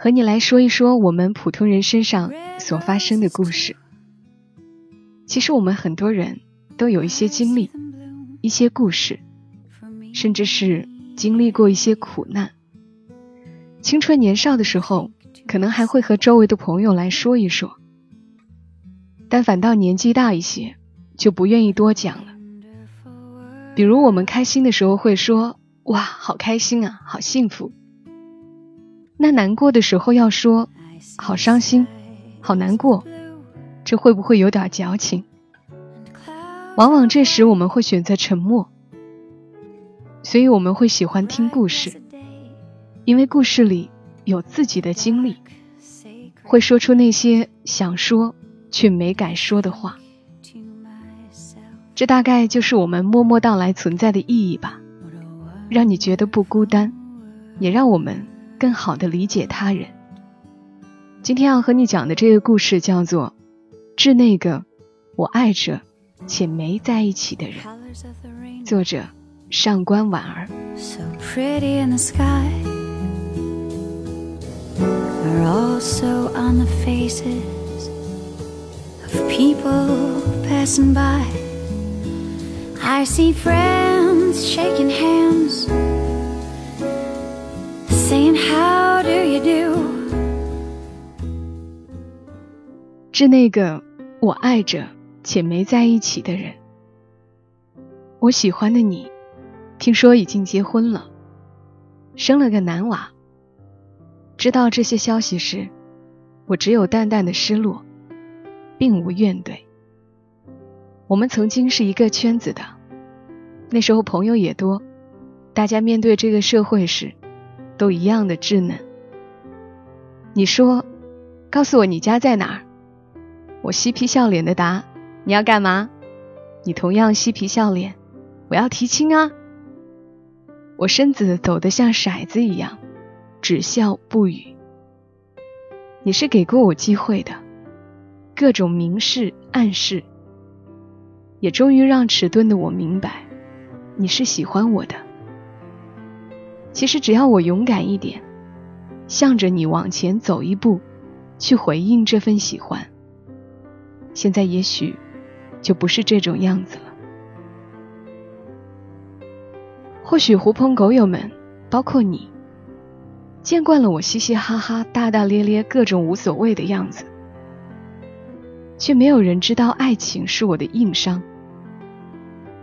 和你来说一说我们普通人身上所发生的故事。其实我们很多人都有一些经历，一些故事，甚至是经历过一些苦难。青春年少的时候，可能还会和周围的朋友来说一说。但反倒年纪大一些，就不愿意多讲了。比如我们开心的时候会说：“哇，好开心啊，好幸福。”那难过的时候要说：“好伤心，好难过。”这会不会有点矫情？往往这时我们会选择沉默。所以我们会喜欢听故事，因为故事里有自己的经历，会说出那些想说。却没敢说的话，这大概就是我们默默到来存在的意义吧，让你觉得不孤单，也让我们更好的理解他人。今天要和你讲的这个故事叫做《致那个我爱着且没在一起的人》，作者上官婉儿。So pretty in the sky are also on the faces of people passing by. I see friends shaking 是那个我爱着且没在一起的人，我喜欢的你，听说已经结婚了，生了个男娃。知道这些消息时，我只有淡淡的失落。并无怨怼。我们曾经是一个圈子的，那时候朋友也多，大家面对这个社会时，都一样的稚嫩。你说，告诉我你家在哪儿？我嬉皮笑脸的答：你要干嘛？你同样嬉皮笑脸，我要提亲啊！我身子抖得像骰子一样，只笑不语。你是给过我机会的。各种明示暗示，也终于让迟钝的我明白，你是喜欢我的。其实只要我勇敢一点，向着你往前走一步，去回应这份喜欢，现在也许就不是这种样子了。或许狐朋狗友们，包括你，见惯了我嘻嘻哈哈、大大咧咧、各种无所谓的样子。却没有人知道，爱情是我的硬伤。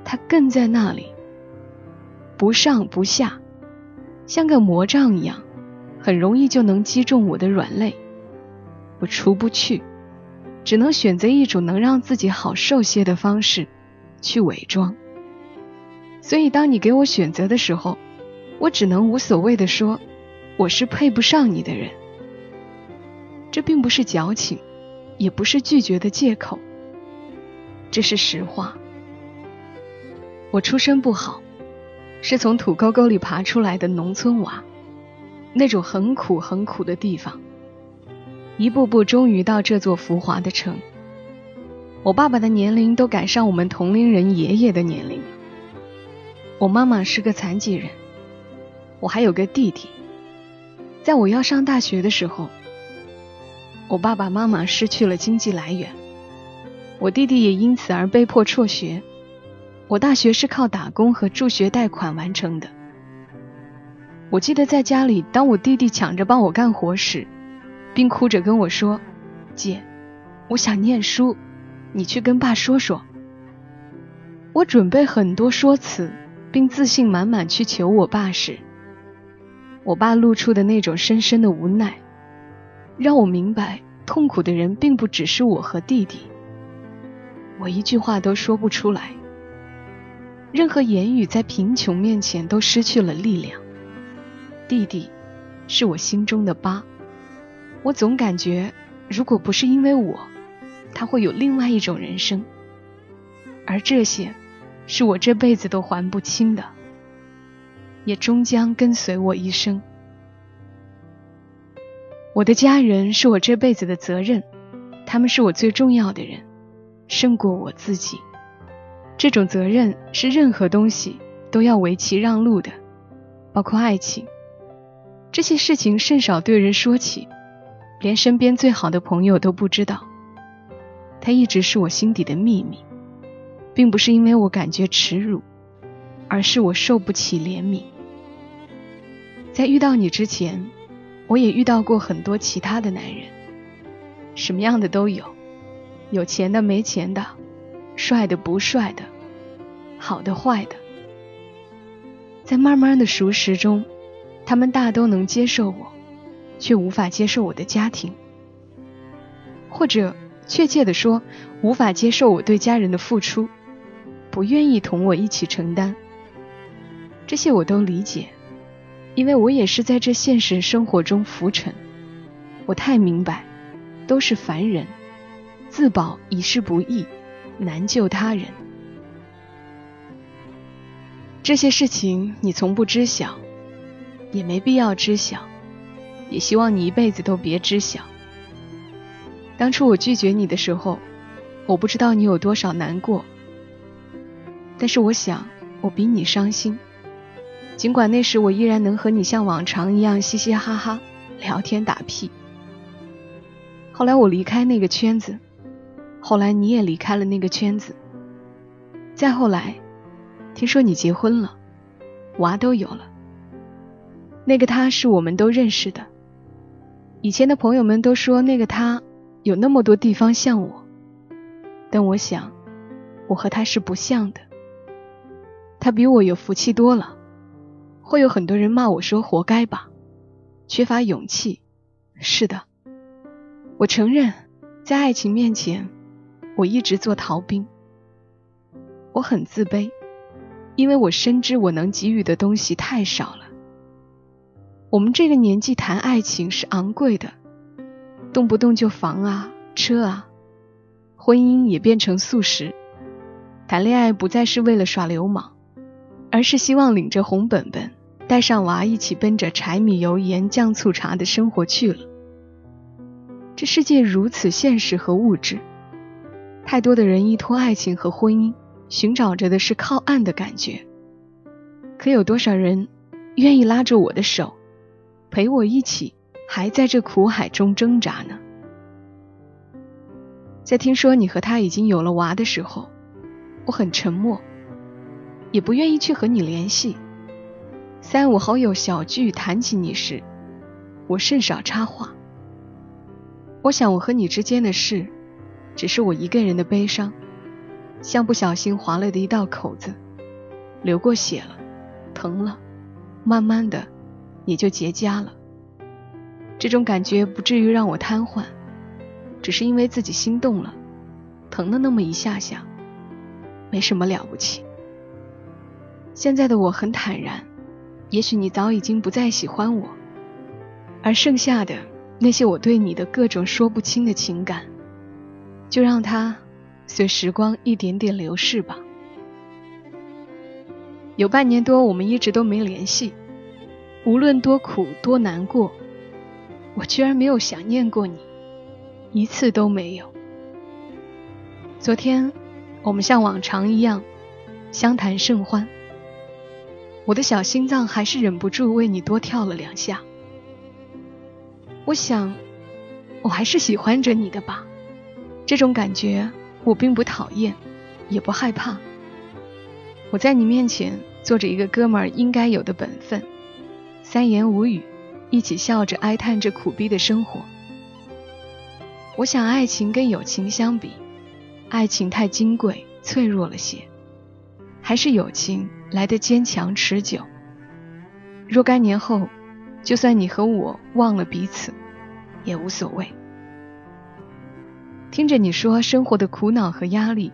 它更在那里，不上不下，像个魔杖一样，很容易就能击中我的软肋。我出不去，只能选择一种能让自己好受些的方式去伪装。所以，当你给我选择的时候，我只能无所谓的说，我是配不上你的人。这并不是矫情。也不是拒绝的借口，这是实话。我出身不好，是从土沟沟里爬出来的农村娃，那种很苦很苦的地方，一步步终于到这座浮华的城。我爸爸的年龄都赶上我们同龄人爷爷的年龄。我妈妈是个残疾人，我还有个弟弟。在我要上大学的时候。我爸爸妈妈失去了经济来源，我弟弟也因此而被迫辍学。我大学是靠打工和助学贷款完成的。我记得在家里，当我弟弟抢着帮我干活时，并哭着跟我说：“姐，我想念书，你去跟爸说说。”我准备很多说辞，并自信满满去求我爸时，我爸露出的那种深深的无奈。让我明白，痛苦的人并不只是我和弟弟。我一句话都说不出来，任何言语在贫穷面前都失去了力量。弟弟，是我心中的疤，我总感觉，如果不是因为我，他会有另外一种人生，而这些，是我这辈子都还不清的，也终将跟随我一生。我的家人是我这辈子的责任，他们是我最重要的人，胜过我自己。这种责任是任何东西都要为其让路的，包括爱情。这些事情甚少对人说起。连身边最好的朋友都不知道，他一直是我心底的秘密，并不是因为我感觉耻辱，而是我受不起怜悯。在遇到你之前，我也遇到过很多其他的男人，什么样的都有，有钱的、没钱的，帅的、不帅的，好的、坏的。在慢慢的熟识中，他们大都能接受我。却无法接受我的家庭，或者确切的说，无法接受我对家人的付出，不愿意同我一起承担。这些我都理解，因为我也是在这现实生活中浮沉。我太明白，都是凡人，自保已是不易，难救他人。这些事情你从不知晓，也没必要知晓。也希望你一辈子都别知晓。当初我拒绝你的时候，我不知道你有多少难过，但是我想我比你伤心。尽管那时我依然能和你像往常一样嘻嘻哈哈聊天打屁。后来我离开那个圈子，后来你也离开了那个圈子，再后来，听说你结婚了，娃都有了。那个他是我们都认识的。以前的朋友们都说那个他有那么多地方像我，但我想我和他是不像的。他比我有福气多了，会有很多人骂我说活该吧，缺乏勇气。是的，我承认，在爱情面前，我一直做逃兵。我很自卑，因为我深知我能给予的东西太少了。我们这个年纪谈爱情是昂贵的，动不动就房啊、车啊，婚姻也变成素食。谈恋爱不再是为了耍流氓，而是希望领着红本本，带上娃一起奔着柴米油盐酱醋茶的生活去了。这世界如此现实和物质，太多的人依托爱情和婚姻，寻找着的是靠岸的感觉。可有多少人愿意拉着我的手？陪我一起，还在这苦海中挣扎呢。在听说你和他已经有了娃的时候，我很沉默，也不愿意去和你联系。三五好友小聚谈起你时，我甚少插话。我想我和你之间的事，只是我一个人的悲伤，像不小心划了的一道口子，流过血了，疼了，慢慢的。也就结痂了。这种感觉不至于让我瘫痪，只是因为自己心动了，疼了那么一下下，没什么了不起。现在的我很坦然，也许你早已经不再喜欢我，而剩下的那些我对你的各种说不清的情感，就让它随时光一点点流逝吧。有半年多，我们一直都没联系。无论多苦多难过，我居然没有想念过你，一次都没有。昨天，我们像往常一样相谈甚欢，我的小心脏还是忍不住为你多跳了两下。我想，我还是喜欢着你的吧，这种感觉我并不讨厌，也不害怕。我在你面前做着一个哥们儿应该有的本分。三言五语，一起笑着哀叹着苦逼的生活。我想，爱情跟友情相比，爱情太金贵、脆弱了些，还是友情来的坚强持久。若干年后，就算你和我忘了彼此，也无所谓。听着你说生活的苦恼和压力，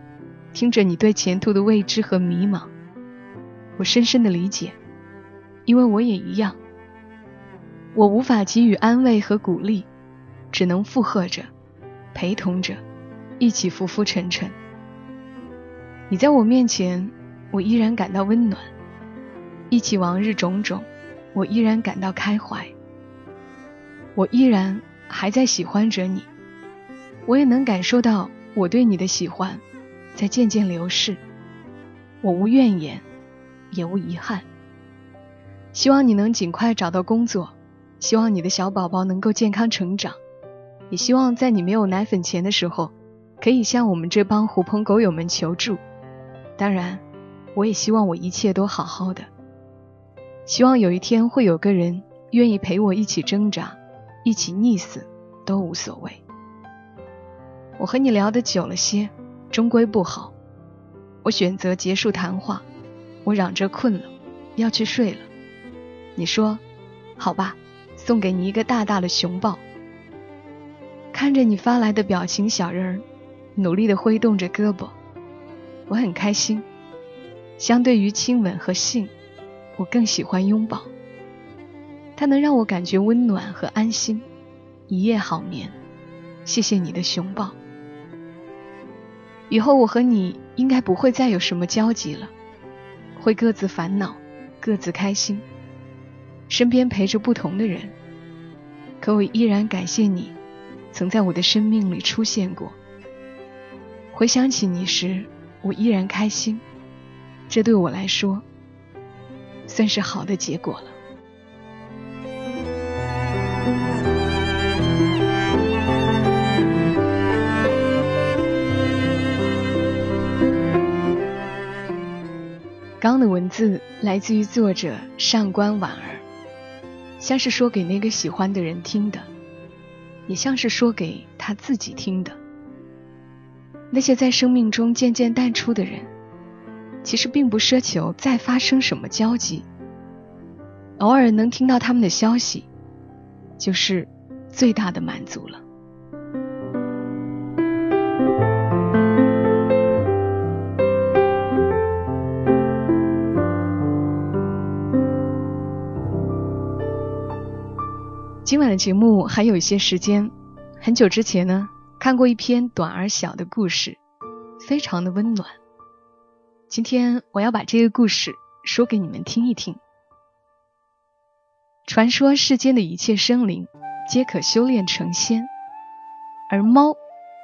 听着你对前途的未知和迷茫，我深深的理解，因为我也一样。我无法给予安慰和鼓励，只能附和着，陪同着，一起浮浮沉沉。你在我面前，我依然感到温暖；忆起往日种种，我依然感到开怀。我依然还在喜欢着你，我也能感受到我对你的喜欢在渐渐流逝。我无怨言，也无遗憾。希望你能尽快找到工作，希望你的小宝宝能够健康成长，也希望在你没有奶粉钱的时候，可以向我们这帮狐朋狗友们求助。当然，我也希望我一切都好好的。希望有一天会有个人愿意陪我一起挣扎，一起溺死都无所谓。我和你聊得久了些，终归不好。我选择结束谈话，我嚷着困了，要去睡了。你说，好吧，送给你一个大大的熊抱。看着你发来的表情小人儿，努力的挥动着胳膊，我很开心。相对于亲吻和性，我更喜欢拥抱。它能让我感觉温暖和安心，一夜好眠。谢谢你的熊抱。以后我和你应该不会再有什么交集了，会各自烦恼，各自开心。身边陪着不同的人，可我依然感谢你，曾在我的生命里出现过。回想起你时，我依然开心，这对我来说，算是好的结果了。刚的文字来自于作者上官婉儿。像是说给那个喜欢的人听的，也像是说给他自己听的。那些在生命中渐渐淡出的人，其实并不奢求再发生什么交集，偶尔能听到他们的消息，就是最大的满足了。今晚的节目还有一些时间，很久之前呢看过一篇短而小的故事，非常的温暖。今天我要把这个故事说给你们听一听。传说世间的一切生灵皆可修炼成仙，而猫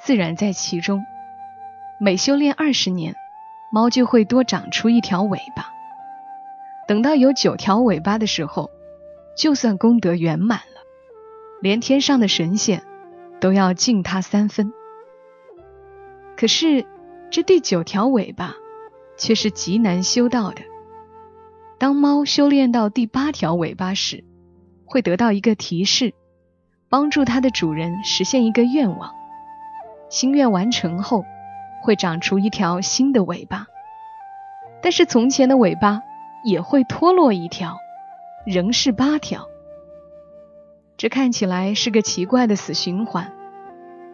自然在其中。每修炼二十年，猫就会多长出一条尾巴。等到有九条尾巴的时候，就算功德圆满了。连天上的神仙都要敬他三分。可是这第九条尾巴却是极难修到的。当猫修炼到第八条尾巴时，会得到一个提示，帮助它的主人实现一个愿望。心愿完成后，会长出一条新的尾巴，但是从前的尾巴也会脱落一条，仍是八条。这看起来是个奇怪的死循环，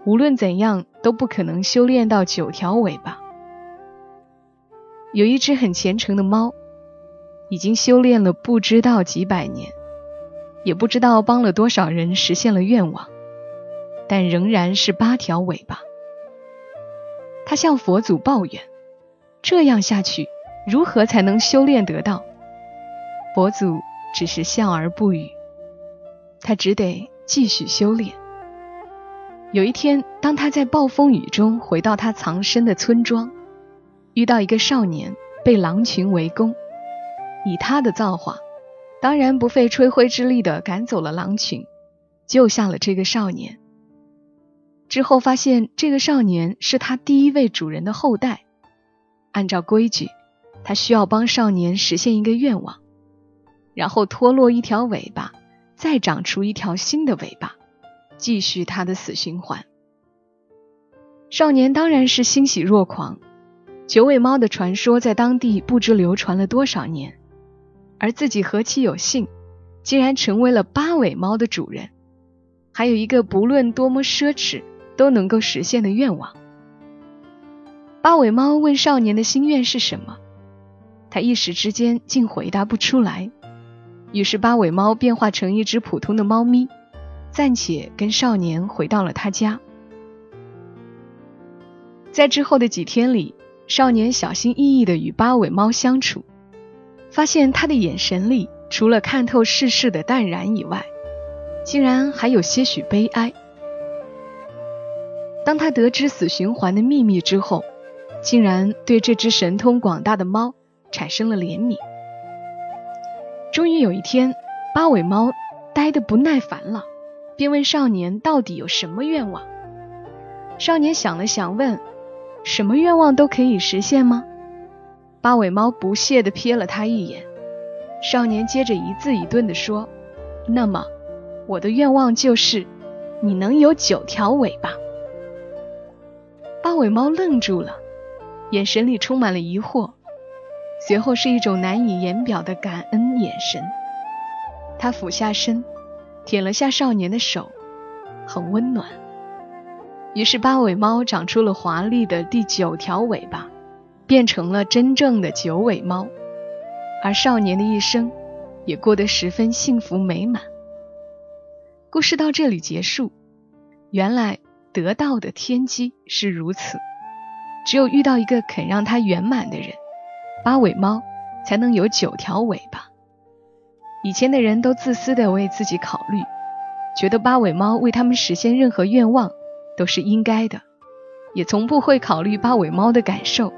无论怎样都不可能修炼到九条尾巴。有一只很虔诚的猫，已经修炼了不知道几百年，也不知道帮了多少人实现了愿望，但仍然是八条尾巴。他向佛祖抱怨：这样下去，如何才能修炼得到？佛祖只是笑而不语。他只得继续修炼。有一天，当他在暴风雨中回到他藏身的村庄，遇到一个少年被狼群围攻，以他的造化，当然不费吹灰之力的赶走了狼群，救下了这个少年。之后发现这个少年是他第一位主人的后代，按照规矩，他需要帮少年实现一个愿望，然后脱落一条尾巴。再长出一条新的尾巴，继续他的死循环。少年当然是欣喜若狂。九尾猫的传说在当地不知流传了多少年，而自己何其有幸，竟然成为了八尾猫的主人，还有一个不论多么奢侈都能够实现的愿望。八尾猫问少年的心愿是什么，他一时之间竟回答不出来。于是八尾猫变化成一只普通的猫咪，暂且跟少年回到了他家。在之后的几天里，少年小心翼翼地与八尾猫相处，发现他的眼神里除了看透世事的淡然以外，竟然还有些许悲哀。当他得知死循环的秘密之后，竟然对这只神通广大的猫产生了怜悯。终于有一天，八尾猫呆得不耐烦了，便问少年到底有什么愿望。少年想了想，问：“什么愿望都可以实现吗？”八尾猫不屑地瞥了他一眼。少年接着一字一顿地说：“那么，我的愿望就是，你能有九条尾巴。”八尾猫愣住了，眼神里充满了疑惑。随后是一种难以言表的感恩眼神，他俯下身，舔了下少年的手，很温暖。于是八尾猫长出了华丽的第九条尾巴，变成了真正的九尾猫，而少年的一生也过得十分幸福美满。故事到这里结束。原来得到的天机是如此，只有遇到一个肯让他圆满的人。八尾猫才能有九条尾巴。以前的人都自私的为自己考虑，觉得八尾猫为他们实现任何愿望都是应该的，也从不会考虑八尾猫的感受。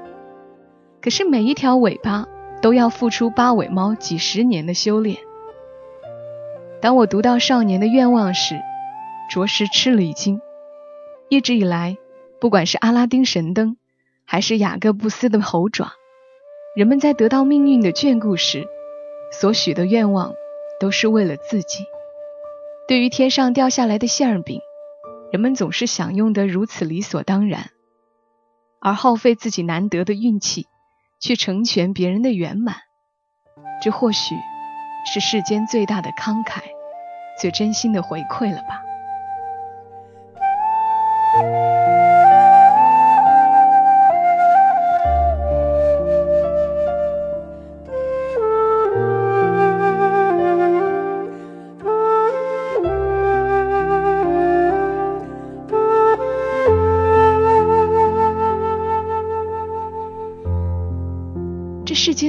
可是每一条尾巴都要付出八尾猫几十年的修炼。当我读到少年的愿望时，着实吃了一惊。一直以来，不管是阿拉丁神灯，还是雅各布斯的猴爪。人们在得到命运的眷顾时，所许的愿望都是为了自己。对于天上掉下来的馅饼，人们总是享用得如此理所当然，而耗费自己难得的运气去成全别人的圆满，这或许是世间最大的慷慨，最真心的回馈了吧。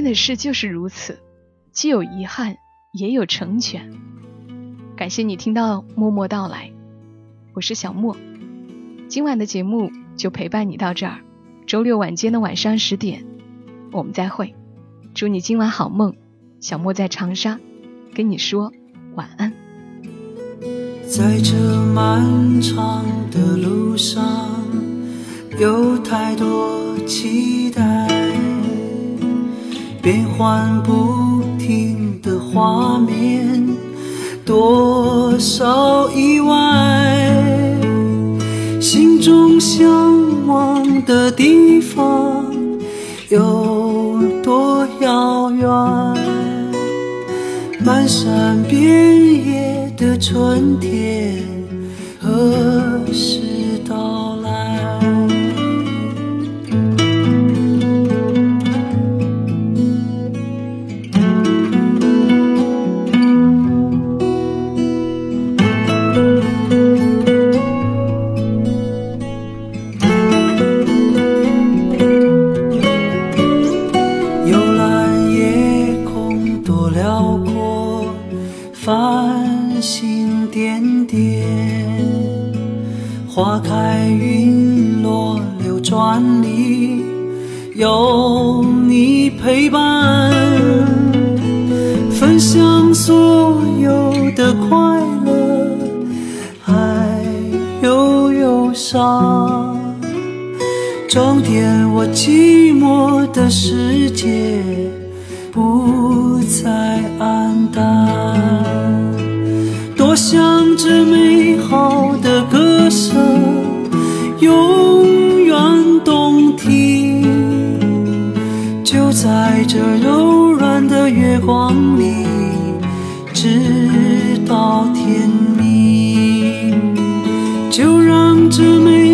的事就是如此，既有遗憾，也有成全。感谢你听到默默到来，我是小莫。今晚的节目就陪伴你到这儿，周六晚间的晚上十点，我们再会。祝你今晚好梦，小莫在长沙跟你说晚安。在这漫长的路上，有太多期待。变幻不停的画面，多少意外，心中向往的地方有多遥远？漫山遍野的春天何时到？花开云落流转里，有你陪伴，分享所有的快乐，还有忧伤，装点我寂寞的世界，不再黯淡。多想这美好声永远动听，就在这柔软的月光里，直到天明。就让这美